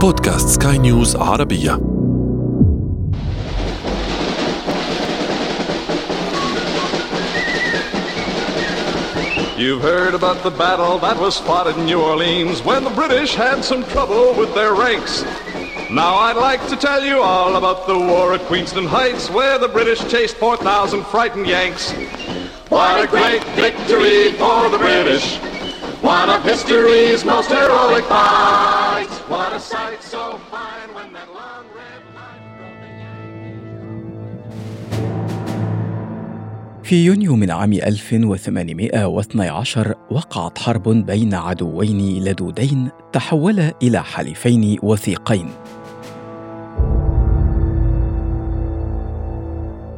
بودكاست سكاي نيوز عربية You've heard about the battle that was fought in New Orleans when the British had some trouble with their ranks. Now I'd like to tell you all about the war at Queenston Heights where the British chased 4,000 frightened Yanks. What a great victory for the British! One of history's most heroic fights. What a sight so fine when that long red في يونيو من عام 1812 وقعت حرب بين عدوين لدودين تحولا إلى حليفين وثيقين.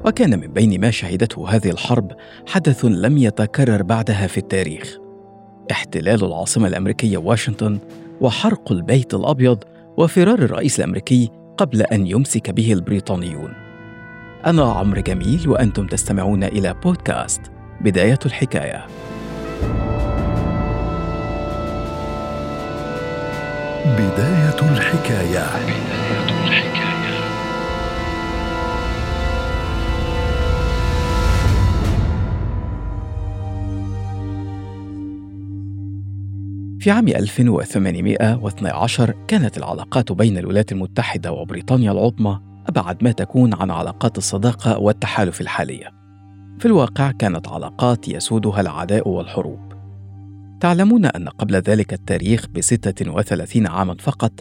وكان من بين ما شهدته هذه الحرب حدث لم يتكرر بعدها في التاريخ. احتلال العاصمة الأمريكية واشنطن وحرق البيت الأبيض وفرار الرئيس الأمريكي قبل أن يمسك به البريطانيون. أنا عمرو جميل وأنتم تستمعون إلى بودكاست بداية الحكاية. بداية الحكاية في عام 1812 كانت العلاقات بين الولايات المتحدة وبريطانيا العظمى أبعد ما تكون عن علاقات الصداقة والتحالف الحالية. في الواقع كانت علاقات يسودها العداء والحروب. تعلمون أن قبل ذلك التاريخ ب 36 عاما فقط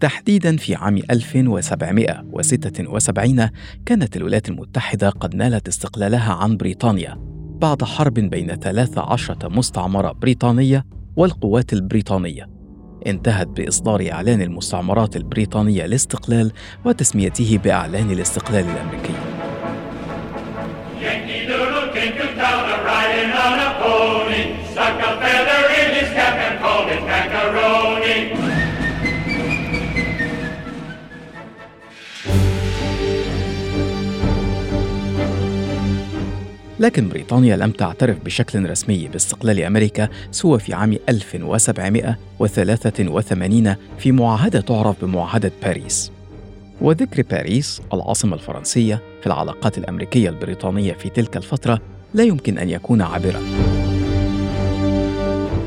تحديدا في عام 1776 كانت الولايات المتحدة قد نالت استقلالها عن بريطانيا بعد حرب بين 13 مستعمرة بريطانية والقوات البريطانية. انتهت بإصدار إعلان المستعمرات البريطانية الاستقلال وتسميته بإعلان الاستقلال الأمريكي. Yankee Doodle came to town a riding on a pony, stuck a feather لكن بريطانيا لم تعترف بشكل رسمي باستقلال أمريكا سوى في عام 1783 في معاهدة تعرف بمعاهدة باريس. وذكر باريس العاصمة الفرنسية في العلاقات الأمريكية البريطانية في تلك الفترة لا يمكن أن يكون عابرا.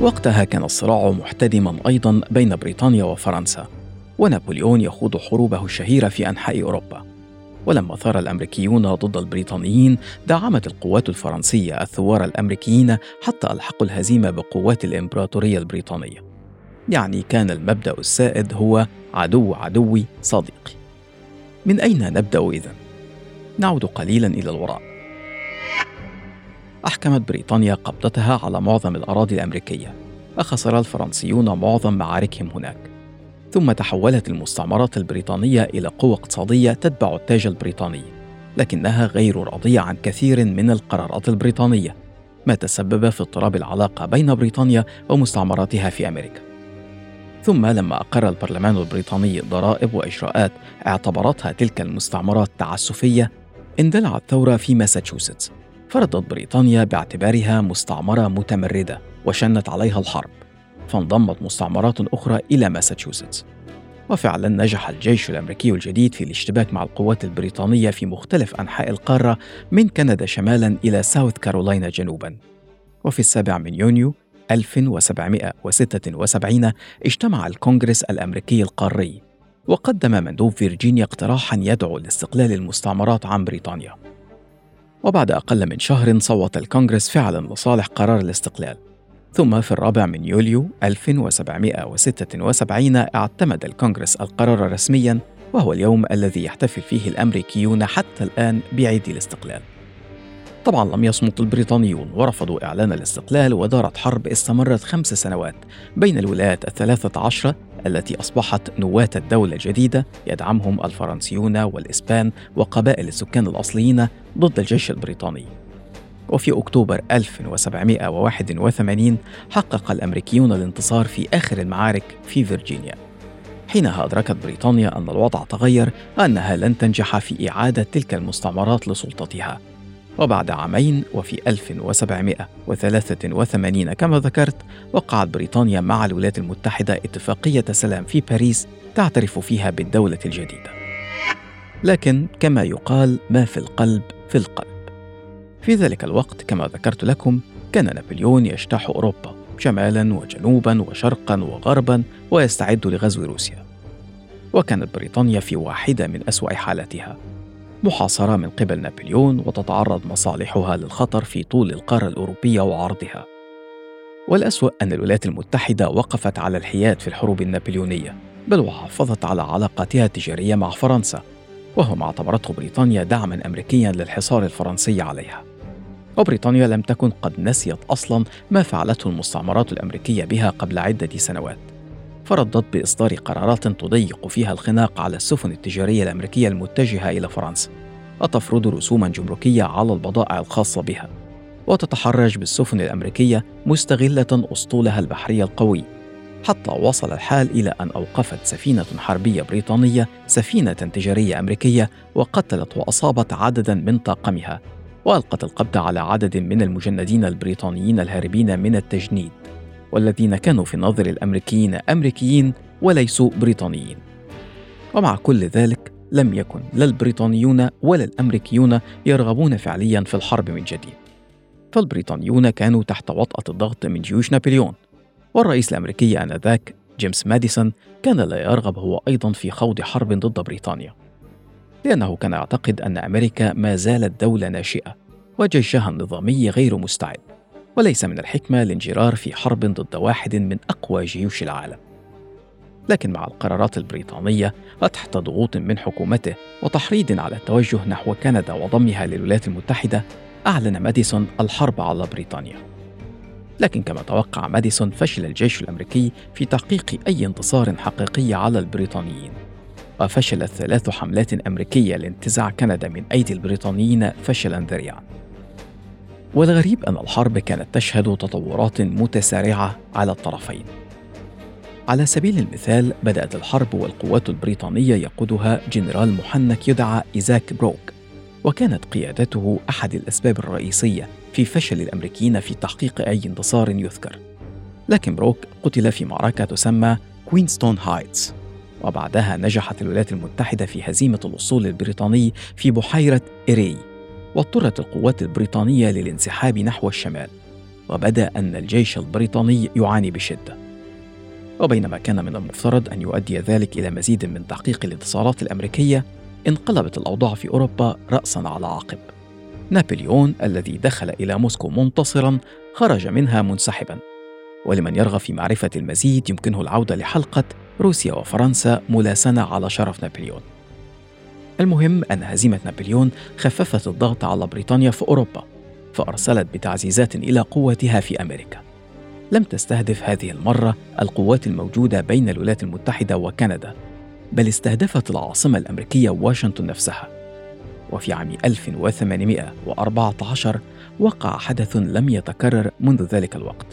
وقتها كان الصراع محتدما أيضا بين بريطانيا وفرنسا ونابليون يخوض حروبه الشهيرة في أنحاء أوروبا. ولما ثار الأمريكيون ضد البريطانيين دعمت القوات الفرنسية الثوار الأمريكيين حتى ألحقوا الهزيمة بقوات الإمبراطورية البريطانية. يعني كان المبدأ السائد هو عدو عدوي صديقي من أين نبدأ إذن؟ نعود قليلا إلى الوراء. أحكمت بريطانيا قبضتها على معظم الأراضي الأمريكية فخسر الفرنسيون معظم معاركهم هناك. ثم تحولت المستعمرات البريطانية إلى قوة اقتصادية تتبع التاج البريطاني، لكنها غير راضية عن كثير من القرارات البريطانية، ما تسبب في اضطراب العلاقة بين بريطانيا ومستعمراتها في أمريكا. ثم لما أقر البرلمان البريطاني ضرائب وإجراءات اعتبرتها تلك المستعمرات تعسفية، اندلعت ثورة في ماساتشوستس، فرضت بريطانيا باعتبارها مستعمرة متمردة وشنت عليها الحرب. فانضمت مستعمرات أخرى إلى ماساتشوستس. وفعلا نجح الجيش الأمريكي الجديد في الاشتباك مع القوات البريطانية في مختلف أنحاء القارة من كندا شمالا إلى ساوث كارولاينا جنوبا. وفي السابع من يونيو 1776 اجتمع الكونغرس الأمريكي القاري وقدم مندوب فيرجينيا اقتراحا يدعو لاستقلال المستعمرات عن بريطانيا. وبعد أقل من شهر صوت الكونغرس فعلا لصالح قرار الاستقلال. ثم في الرابع من يوليو 1776 اعتمد الكونغرس القرار رسميا وهو اليوم الذي يحتفل فيه الأمريكيون حتى الآن بعيد الاستقلال. طبعا لم يصمت البريطانيون ورفضوا إعلان الاستقلال ودارت حرب استمرت خمس سنوات بين الولايات الثلاثة عشره التي أصبحت نواة الدولة الجديدة يدعمهم الفرنسيون والإسبان وقبائل السكان الأصليين ضد الجيش البريطاني. وفي أكتوبر 1781 حقق الأمريكيون الانتصار في آخر المعارك في فيرجينيا. حينها أدركت بريطانيا أن الوضع تغير وأنها لن تنجح في إعادة تلك المستعمرات لسلطتها. وبعد عامين وفي 1783 كما ذكرت وقعت بريطانيا مع الولايات المتحدة اتفاقية سلام في باريس تعترف فيها بالدولة الجديدة. لكن كما يقال ما في القلب في القلب. في ذلك الوقت كما ذكرت لكم كان نابليون يجتاح أوروبا شمالا وجنوبا وشرقا وغربا ويستعد لغزو روسيا. وكانت بريطانيا في واحدة من أسوأ حالاتها. محاصرة من قبل نابليون وتتعرض مصالحها للخطر في طول القارة الأوروبية وعرضها. والأسوأ أن الولايات المتحدة وقفت على الحياد في الحروب النابليونية بل وحافظت على علاقاتها التجارية مع فرنسا وهو ما اعتبرته بريطانيا دعما أمريكيا للحصار الفرنسي عليها. وبريطانيا لم تكن قد نسيت أصلا ما فعلته المستعمرات الأمريكية بها قبل عدة سنوات. فردت بإصدار قرارات تضيق فيها الخناق على السفن التجارية الأمريكية المتجهة إلى فرنسا وتفرض رسوما جمركية على البضائع الخاصة بها. وتتحرج بالسفن الأمريكية مستغلة أسطولها البحري القوي حتى وصل الحال إلى أن أوقفت سفينة حربية بريطانية سفينة تجارية أمريكية وقتلت وأصابت عددا من طاقمها. وألقت القبض على عدد من المجندين البريطانيين الهاربين من التجنيد والذين كانوا في نظر الأمريكيين أمريكيين وليسوا بريطانيين. ومع كل ذلك لم يكن لا البريطانيون ولا الأمريكيون يرغبون فعليا في الحرب من جديد. فالبريطانيون كانوا تحت وطأة الضغط من جيوش نابليون والرئيس الأمريكي آنذاك جيمس ماديسون كان لا يرغب هو أيضا في خوض حرب ضد بريطانيا. لأنه كان يعتقد أن أمريكا ما زالت دولة ناشئة وجيشها النظامي غير مستعد وليس من الحكمة الانجرار في حرب ضد واحد من أقوى جيوش العالم. لكن مع القرارات البريطانية وتحت ضغوط من حكومته وتحريض على التوجه نحو كندا وضمها للولايات المتحدة، أعلن ماديسون الحرب على بريطانيا. لكن كما توقع ماديسون فشل الجيش الأمريكي في تحقيق أي انتصار حقيقي على البريطانيين. وفشلت ثلاث حملات أمريكية لانتزاع كندا من أيدي البريطانيين فشلا ذريعا. والغريب أن الحرب كانت تشهد تطورات متسارعة على الطرفين. على سبيل المثال بدأت الحرب والقوات البريطانية يقودها جنرال محنك يدعى إيزاك بروك وكانت قيادته أحد الأسباب الرئيسية في فشل الأمريكيين في تحقيق أي انتصار يذكر لكن بروك قتل في معركة تسمى كوينستون هايتس وبعدها نجحت الولايات المتحدة في هزيمة الأسطول البريطاني في بحيرة إيري واضطرت القوات البريطانية للانسحاب نحو الشمال وبدأ أن الجيش البريطاني يعاني بشدة. وبينما كان من المفترض أن يؤدي ذلك إلى مزيد من تحقيق الانتصارات الأمريكية انقلبت الأوضاع في أوروبا رأسا على عقب. نابليون الذي دخل إلى موسكو منتصرا خرج منها منسحبا. ولمن يرغب في معرفة المزيد يمكنه العودة لحلقة روسيا وفرنسا ملاسنة على شرف نابليون. المهم أن هزيمة نابليون خففت الضغط على بريطانيا في أوروبا فأرسلت بتعزيزات إلى قوتها في أمريكا. لم تستهدف هذه المرة القوات الموجودة بين الولايات المتحدة وكندا بل استهدفت العاصمة الأمريكية واشنطن نفسها. وفي عام 1814 وقع حدث لم يتكرر منذ ذلك الوقت.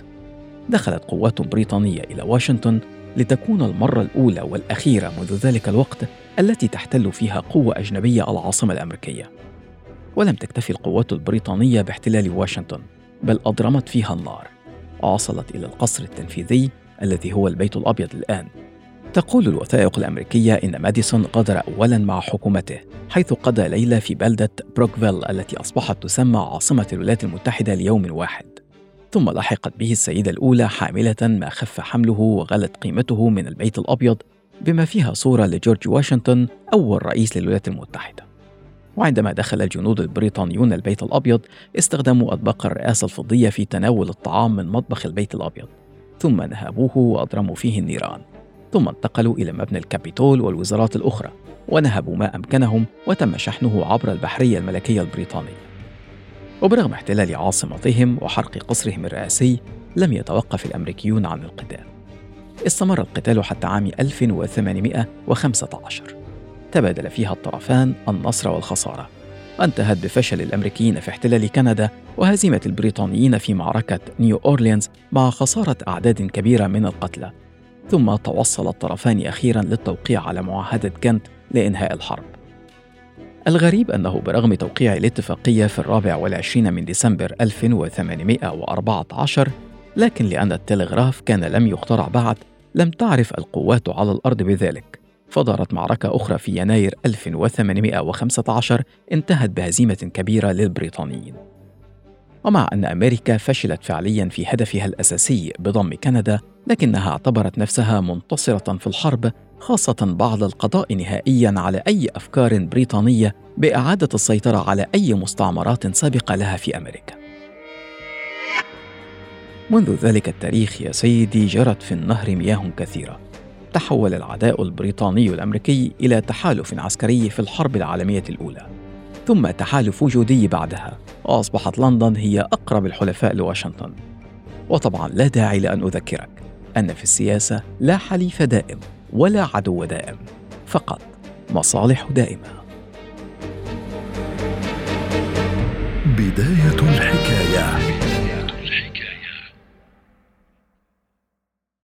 دخلت قوات بريطانية إلى واشنطن لتكون المرة الأولى والأخيرة منذ ذلك الوقت التي تحتل فيها قوة أجنبية العاصمة الأمريكية. ولم تكتفي القوات البريطانية باحتلال واشنطن، بل أضرمت فيها النار، ووصلت إلى القصر التنفيذي الذي هو البيت الأبيض الآن. تقول الوثائق الأمريكية إن ماديسون غادر أولا مع حكومته، حيث قضى ليلة في بلدة بروكفيل التي أصبحت تسمى عاصمة الولايات المتحدة ليوم واحد. ثم لحقت به السيدة الأولى حاملة ما خف حمله وغلت قيمته من البيت الأبيض بما فيها صورة لجورج واشنطن أول رئيس للولايات المتحدة. وعندما دخل الجنود البريطانيون البيت الأبيض استخدموا أطباق الرئاسة الفضية في تناول الطعام من مطبخ البيت الأبيض. ثم نهبوه وأضرموا فيه النيران. ثم انتقلوا إلى مبنى الكابيتول والوزارات الأخرى ونهبوا ما أمكنهم وتم شحنه عبر البحرية الملكية البريطانية. وبرغم احتلال عاصمتهم وحرق قصرهم الرئاسي لم يتوقف الأمريكيون عن القتال. استمر القتال حتى عام 1815 تبادل فيها الطرفان النصر والخسارة. وانتهت بفشل الأمريكيين في احتلال كندا وهزيمة البريطانيين في معركة نيو أورليانز مع خسارة أعداد كبيرة من القتلى. ثم توصل الطرفان أخيرا للتوقيع على معاهدة كنت لإنهاء الحرب. الغريب أنه برغم توقيع الاتفاقية في الرابع والعشرين من ديسمبر 1814 لكن لأن التلغراف كان لم يخترع بعد لم تعرف القوات على الأرض بذلك. فدارت معركة أخرى في يناير 1815 انتهت بهزيمة كبيرة للبريطانيين. ومع أن أمريكا فشلت فعليا في هدفها الأساسي بضم كندا لكنها اعتبرت نفسها منتصرة في الحرب خاصة بعد القضاء نهائيا على أي أفكار بريطانية بإعادة السيطرة على أي مستعمرات سابقة لها في أمريكا. منذ ذلك التاريخ يا سيدي جرت في النهر مياه كثيرة. تحول العداء البريطاني الأمريكي إلى تحالف عسكري في الحرب العالمية الأولى. ثم تحالف وجودي بعدها. وأصبحت لندن هي أقرب الحلفاء لواشنطن. وطبعا لا داعي لأن أذكرك أن في السياسة لا حليف دائم ولا عدو دائم فقط مصالح دائمة. بداية الحكاية.